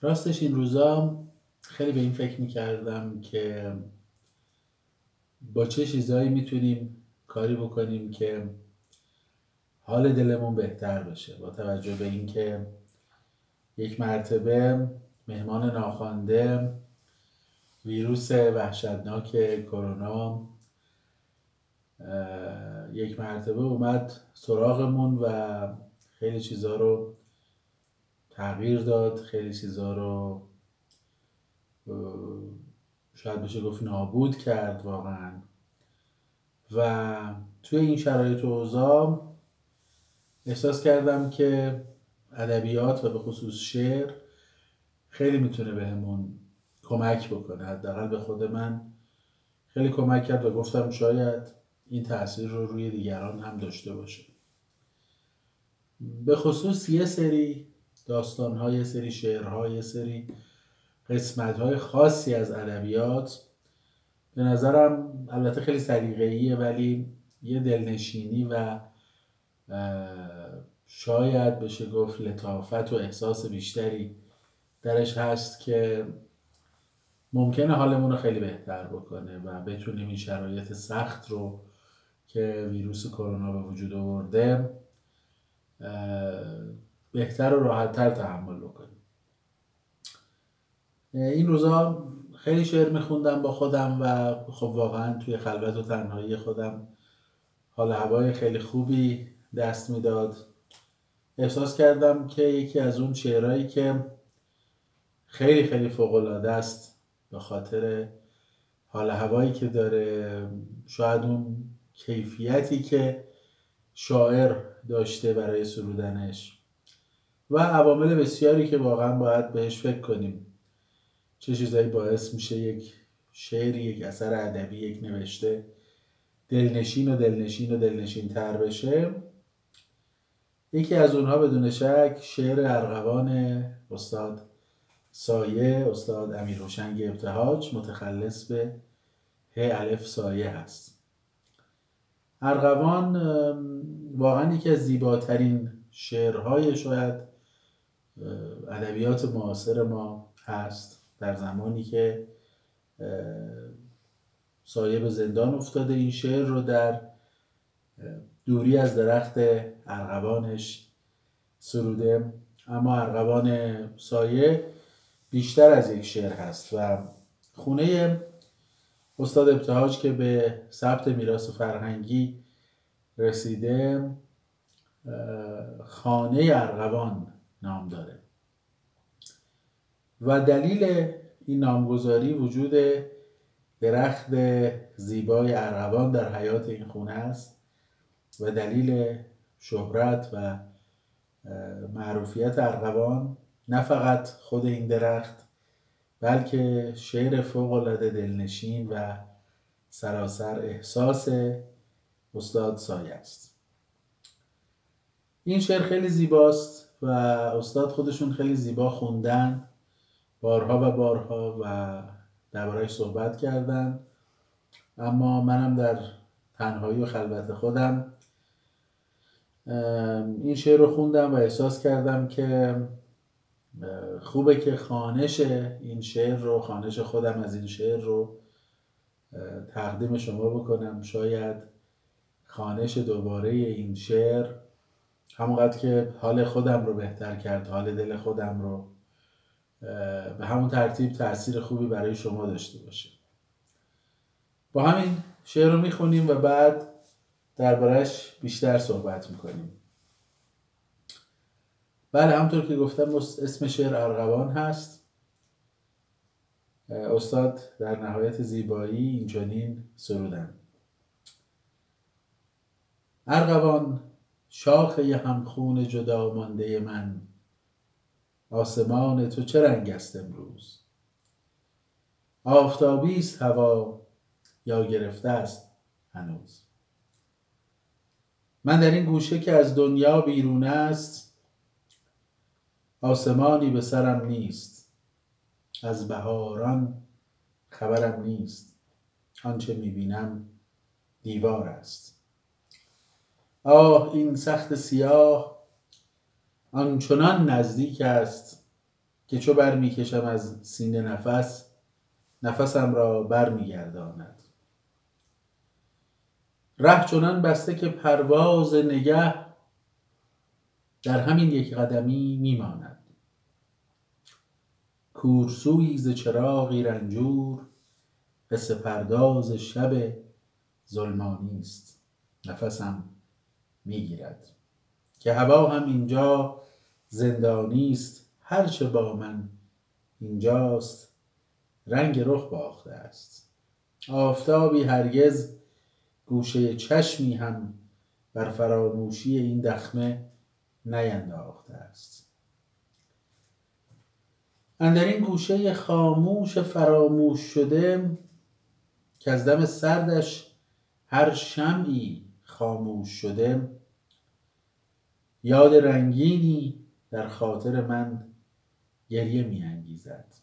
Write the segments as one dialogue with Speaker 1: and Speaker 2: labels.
Speaker 1: راستش این روزا خیلی به این فکر می‌کردم که با چه چیزهایی می‌تونیم کاری بکنیم که حال دلمون بهتر بشه با توجه به اینکه یک مرتبه مهمان ناخوانده ویروس وحشتناک کرونا یک مرتبه اومد سراغمون و خیلی چیزها رو تغییر داد خیلی چیزها رو شاید بشه گفت نابود کرد واقعا. و توی این شرایط و اوضاع احساس کردم که ادبیات و به خصوص شعر خیلی می‌تونه بهمون کمک بکنه. حداقل به خود من خیلی کمک کرد و گفتم شاید این تاثیر رو روی دیگران هم داشته باشه. به خصوص یه سری داستان های سری شعرهای سری قسمت های خاصی از ادبیات. به نظرم البته خیلی سلیقه‌ایه ولی یه دلنشینی و شاید بشه گفت لطافت و احساس بیشتری درش هست که ممکنه حالمون رو خیلی بهتر بکنه و بتونیم این شرایط سخت رو که ویروس کرونا به وجود آورده بهتر و راحتتر تحمل بکنیم این روزا خیلی شعر میخوندم با خودم و خب واقعا توی خلوت و تنهایی خودم حال هوای خیلی خوبی دست می‌داد. احساس کردم که یکی از اون شعرهایی که خیلی خیلی فوق است به خاطر حال هوایی که داره شاید اون کیفیتی که شاعر داشته برای سرودنش. و عوامل بسیاری که واقعا باید بهش فکر کنیم. چه چیزایی باعث میشه یک شعری یک اثر ادبی یک نوشته دلنشین و دلنشین و دلنشین تر بشه؟ یکی از اونها بدون شک شعر ارغوان استاد سایه استاد امیر روشنگ ابتهاج متخلص به ه الف سایه هست. ارغوان واقعا یکی از زیباترین شعرهای شاید ادبیات معاصر ما هست در زمانی که سایه به زندان افتاده این شعر رو در دوری از درخت ارغوانش سروده. اما ارغوان سایه بیشتر از یک شعر هست و خونه استاد ابتهاج که به ثبت میراث فرهنگی رسیده خانه ارغوان نام داره. و دلیل این نامگذاری وجود درخت زیبای ارغوان در حیات این خونه است و دلیل شهرت و معروفیت ارغوان نه فقط خود این درخت بلکه شعر فوق العاده دلنشین و سراسر احساس استاد سایه است. این شعر خیلی زیباست. و استاد خودشون خیلی زیبا خوندن بارها و بارها و دربارهش صحبت کردن. اما منم در تنهایی و خلوت خودم این شعر رو خوندم و احساس کردم که خوبه که خانش این شعر رو خانش خودم از این شعر رو تقدیم شما بکنم. شاید خانش دوباره این شعر همونقدر که حال خودم رو بهتر کرد حال دل خودم رو به همون ترتیب تاثیر خوبی برای شما داشته باشه. با همین شعر رو می‌خونیم و بعد دربارهش بیشتر صحبت می‌کنیم. بله همطور که گفتم اسم شعر ارغوان هست. استاد در نهایت زیبایی اینجانین سرودن. ارغوان شاخه همخون جدا مانده من. آسمان تو چه رنگ است امروز؟ آفتابی است هوا یا گرفته است هنوز؟ من در این گوشه که از دنیا بیرون است آسمانی به سرم نیست. از بهاران خبرم نیست. آنچه می‌بینم دیوار است. آه این سخت سیاه آنچنان نزدیک است که چو برمیکشم از سینه نفس نفسم را برمیگرداند. ره چنان بسته که پرواز نگه در همین یک قدمی میماند. کورسویی ز چراغی رنجور قصه پرداز شب ظلمانی است. نفسم می‌گیرد. که هوا هم اینجا زندانی است هرچه با من اینجاست رنگ رخ باخته است. آفتابی هرگز گوشه چشمی هم بر فراموشی این دخمه نینداخته است. اندر این گوشه خاموش فراموش شده که از دم سردش هر شمعی خاموش شده یاد رنگینی در خاطر من گریه می انگیزد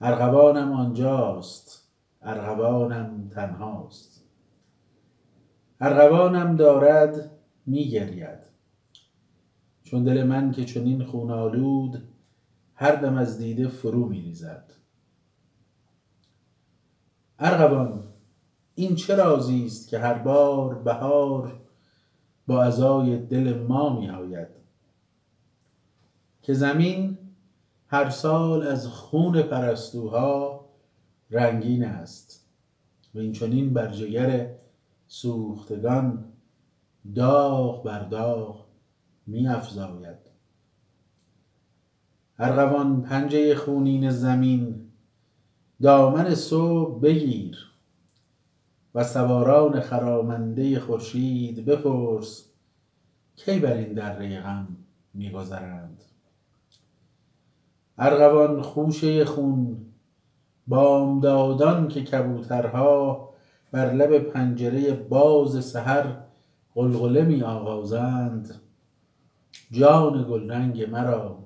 Speaker 1: ارغوانم آنجاست ارغوانم تنهاست. ارغوانم دارد می گرید چون دل من که چنین خون آلود هر دم از دیده فرو می ریزد ارغوان این چه رازی است که هر بار بهار با ازای دل ما می آید؟ که زمین هر سال از خون پرستوها رنگین است و این چنین بر جگر سوختگان داغ بر داغ می افزاید. ارغوان پنجه خونین زمین دامن صبح بگیر. و سواران خرامنده خورشید بپرس کی بر این دره غم میگذرند؟ ارغوان خوشه خون بامدادان که کبوترها بر لب پنجره باز سحر غلغله می آغازند جان گلرنگ مرا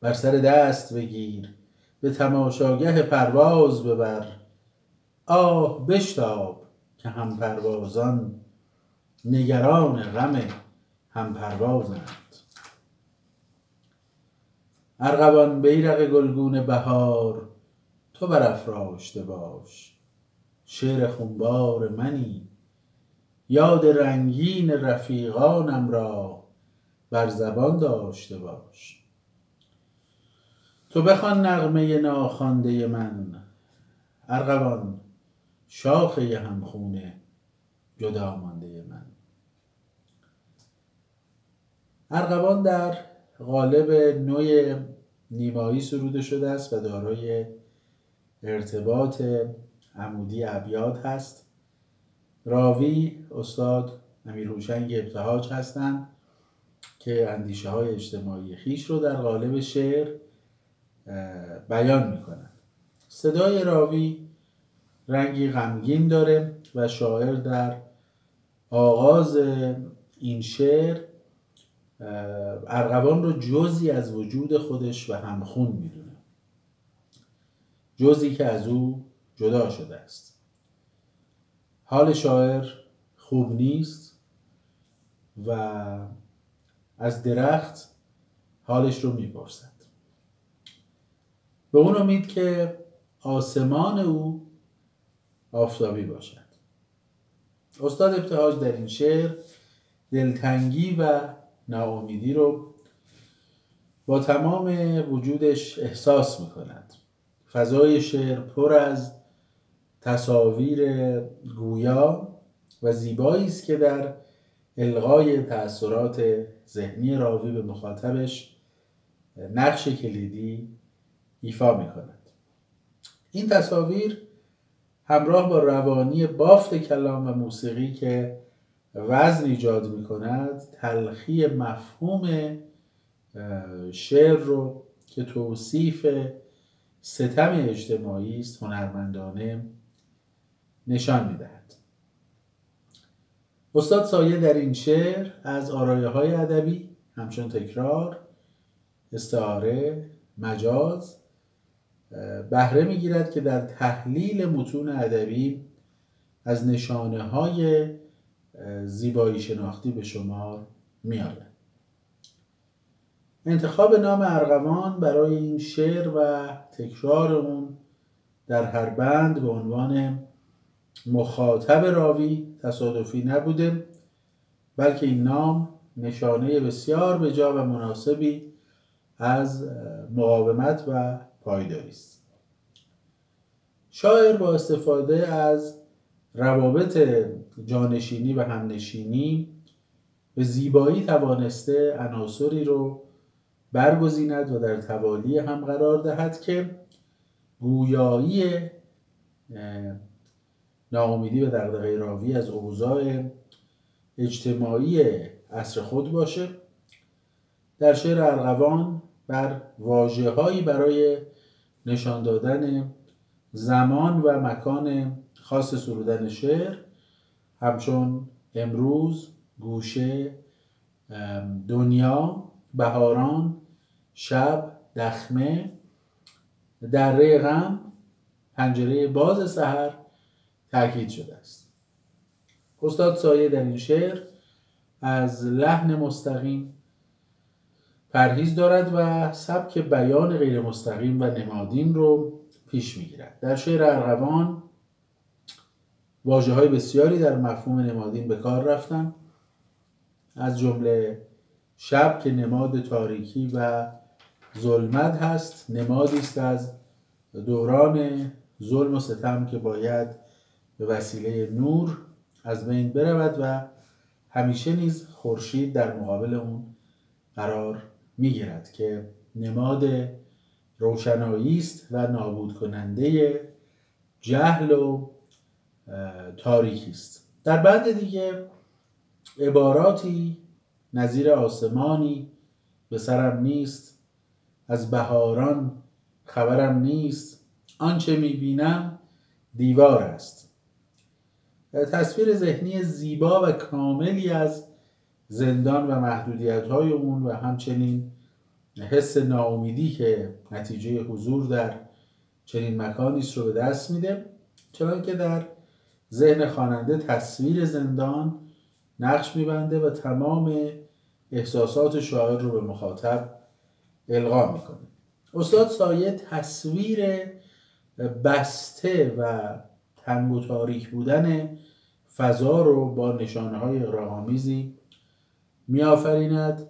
Speaker 1: بر سر دست بگیر به تماشاگه پرواز ببر. آه بشتاب که هم پروازان نگران غم هم پروازند ارغوان بیرق گلگون بهار تو برافراشته باش. شعر خونبار منی یاد رنگین رفیقانم را بر زبان داشته باش. تو بخوان نغمه ناخوانده من ارغوان شاخه همخونه جدا مانده من. ارغوان در قالب نوع نیمایی سروده شده است و دارای ارتباط عمودی ابیات هست. راوی استاد امیرهوشنگ ابتهاج هستند که اندیشه های اجتماعی خیش رو در قالب شعر بیان می‌کنند. صدای راوی رنگی غمگین داره و شاعر در آغاز این شعر ارغوان رو جزی از وجود خودش و همخون می‌دونه. جزی که از او جدا شده است. حال شاعر خوب نیست و از درخت حالش رو می‌پرسد. به اون امید که آسمان او آفتابی باشد. استاد ابتهاج در این شعر دلتنگی و ناامیدی رو با تمام وجودش احساس می‌کند. فضای شعر پر از تصاویر گویا و زیبایی است که در الغای تأثیرات ذهنی راوی به مخاطبش نقش کلیدی ایفا می کند این تصاویر همراه با روانی بافت کلام و موسیقی که وزن ایجاد می کند تلخی مفهوم شعر رو که توصیف ستم اجتماعی است هنرمندانه نشان می‌دهد. استاد سایه در این شعر از آرایه های ادبی همچون تکرار استعاره مجاز بهره می‌گیرد که در تحلیل متون ادبی از نشانه های زیبایی شناختی به شمار میآید. انتخاب نام ارغوان برای این شعر و تکرار اون در هر بند به عنوان مخاطب راوی تصادفی نبوده بلکه این نام نشانه بسیار بجا و مناسبی از مقاومت و پایداری است شاعر با استفاده از روابط جانشینی و همنشینی به زیبایی توانسته عناصری رو برگزیند و در توالی هم قرار دهد که گویایی ناامیدی و دغدغه راوی از اوضاع اجتماعی عصر خود باشه. در شعر ارغوان بر واجه هایی برای نشان دادن زمان و مکان خاص سرودن شعر. همچون امروز گوشه دنیا بهاران شب دخمه دره غم پنجره باز سحر تاکید شده است. استاد سایه در این شعر از لحن مستقیم پرهیز دارد و سبک بیان غیر مستقیم و نمادین رو پیش می‌گیرد. در شعر ارغوان واجه های بسیاری در مفهوم نمادین به کار رفتن. از جمله شب که نماد تاریکی و ظلمت هست نمادی است از دوران ظلم و ستم که باید به وسیله نور از بین برود و همیشه نیز خورشید در مقابل اون قرار می‌گیرد که نماد روشنایی است و نابود کننده جهل و تاریکی است. در بند دیگه عباراتی نظیر آسمانی به سرم نیست از بهاران خبرم نیست آنچه می‌بینم دیوار است. تصویر ذهنی زیبا و کاملی از زندان و محدودیت های اون و همچنین حس ناامیدی که نتیجه حضور در چنین مکانی رو به دست میده. چون که در ذهن خواننده تصویر زندان نقش میبنده و تمام احساسات شاعر رو به مخاطب القا می‌کنه. استاد سایه تصویر بسته و تنگ و تاریک بودن فضا رو با نشانه های میآفریند.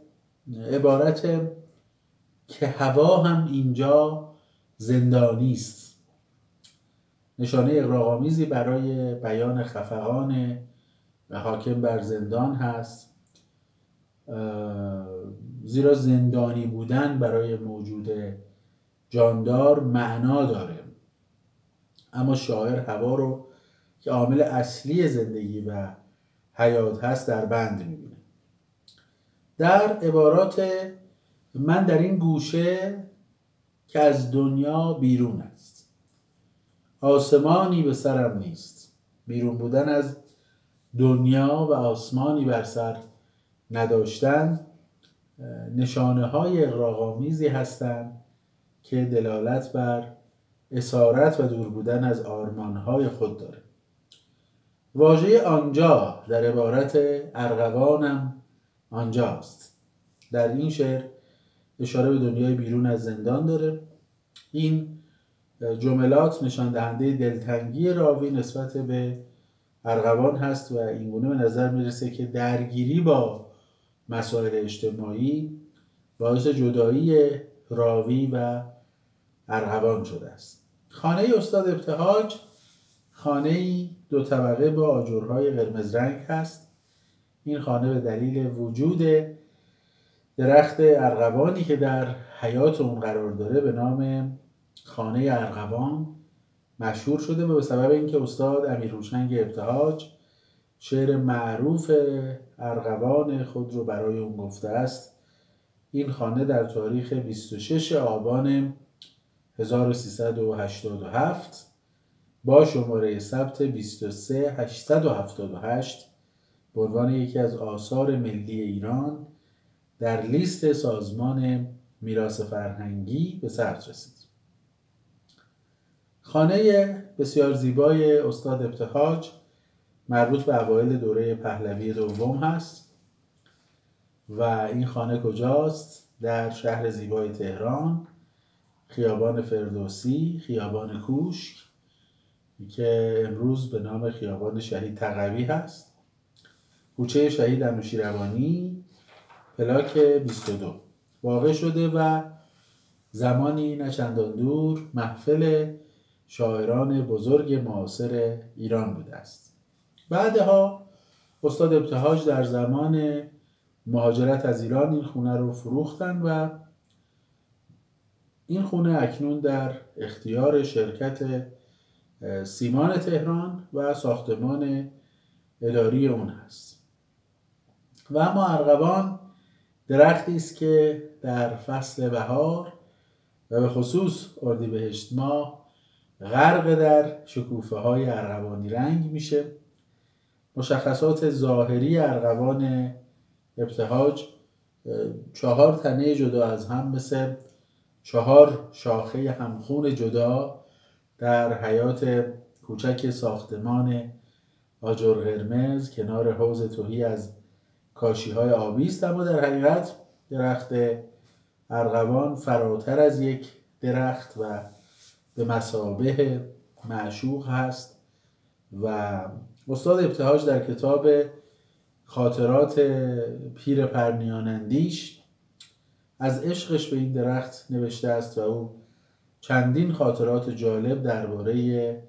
Speaker 1: عبارت که هوا هم اینجا زندانی است. نشانه اقراغامیزی برای بیان خفقان حاکم بر زندان هست. زیرا زندانی بودن برای موجود جاندار معنا داره. اما شاعر هوا رو که عامل اصلی زندگی و حیات هست در بند می‌بینه. در عبارات من در این گوشه که از دنیا بیرون است. آسمانی به سرم نیست. بیرون بودن از دنیا و آسمانی بر سر نداشتن نشانه های اقراغامیزی هستند که دلالت بر اسارت و دور بودن از آرمانهای خود داره. واژه آنجا در عبارت ارغوانم آنجاست. در این شعر اشاره به دنیای بیرون از زندان داره. این جملات نشان دهنده دلتنگی راوی نسبت به ارغوان هست و اینگونه به نظر می‌رسه که درگیری با مسائل اجتماعی باعث جدایی راوی و ارغوان شده است. خانه استاد ابتهاج خانه دو طبقه با آجرهای قرمز رنگ هست. این خانه به دلیل وجود درخت ارغوانی که در حیات اون قرار داره به نام خانه ارغوان مشهور شده و به سبب اینکه استاد امیر روشنگ ابتهاج شعر معروف ارغوان خود رو برای اون گفته است. این خانه در تاریخ 26 آبان 1387 با شماره ثبت 23878 به عنوان یکی از آثار ملی ایران در لیست سازمان میراث فرهنگی به ثبت رسید. خانه بسیار زیبای استاد ابتهاج مربوط به اوایل دوره پهلوی دوم هست و این خانه کجاست در شهر زیبای تهران خیابان فردوسی خیابان کوشک که امروز به نام خیابان شهید تقوی هست کوچه شهید انوشیروانی پلاک 22 واقع شده و زمانی نچندان دور محفل شاعران بزرگ معاصر ایران بوده است. بعدها استاد ابتهاج در زمان مهاجرت از ایران این خونه رو فروختن و این خونه اکنون در اختیار شرکت سیمان تهران و ساختمان اداری اون هست. و اما ارغوان درختی است که در فصل بهار و به خصوص اردیبهشت ماه غرق در شکوفه های ارغوانی رنگ میشه. مشخصات ظاهری ارغوان ابتهاج چهار تنه جدا از هم مثل چهار شاخه همخون جدا در حیات کوچک ساختمان آجر قرمز کنار حوز توهی از کاشی های آبی است اما در حقیقت درخت ارغوان فراتر از یک درخت و به مسابه معشوق هست و استاد ابتهاج در کتاب خاطرات پیر پرنیانندیش از عشقش به این درخت نوشته است و او چندین خاطرات جالب درباره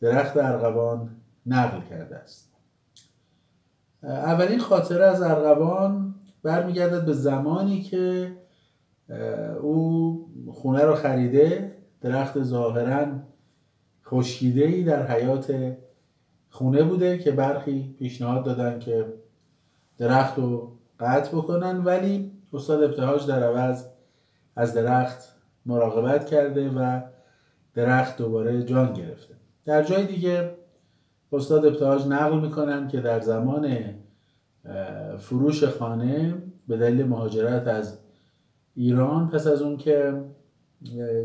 Speaker 1: درخت ارغوان نقل کرده است. اولین خاطره از ارغوان برمیگردد به زمانی که او خونه رو خریده درخت ظاهرا خشکیده ای در حیات خونه بوده که برخی پیشنهاد دادن که درخت رو قطع بکنن ولی استاد ابتهاج در عوض از درخت مراقبت کرده و درخت دوباره جان گرفته. در جای دیگه استاد ابتهاج نقل می‌کنن که در زمان فروش خانه به دلیل مهاجرت از ایران پس از اون که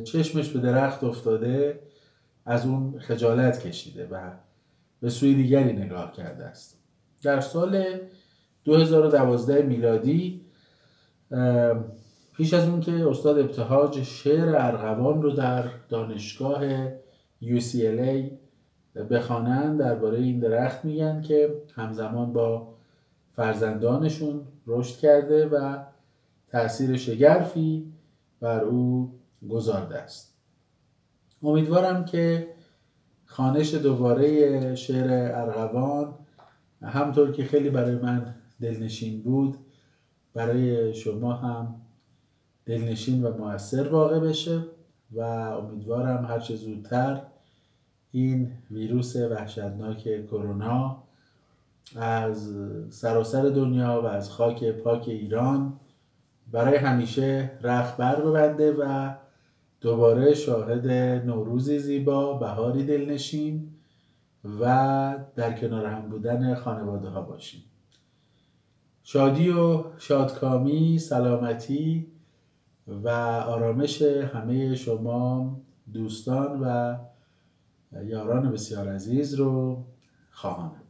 Speaker 1: چشمش به درخت افتاده از اون خجالت کشیده و به سوی دیگری نگاه کرده است. در سال 2012 میلادی پیش از اون که استاد ابتهاج شعر ارغوان رو در دانشگاه UCLA بخوانند درباره این درخت میگن که همزمان با فرزندانشون رشد کرده و تاثیر شگرفی بر او گذارده است. امیدوارم که خانش دوباره شعر ارغوان همطور که خیلی برای من دلنشین بود برای شما هم دلنشین و موثر واقع بشه و امیدوارم هرچه زودتر این ویروس وحشتناک کرونا از سراسر دنیا و از خاک پاک ایران برای همیشه رخ بر ببنده و دوباره شاهد نوروزی زیبا بهاری دلنشین و در کنار هم بودن خانواده ها باشیم. شادی و شادکامی سلامتی و آرامش همه شما دوستان و یاران بسیار عزیز رو خواهانم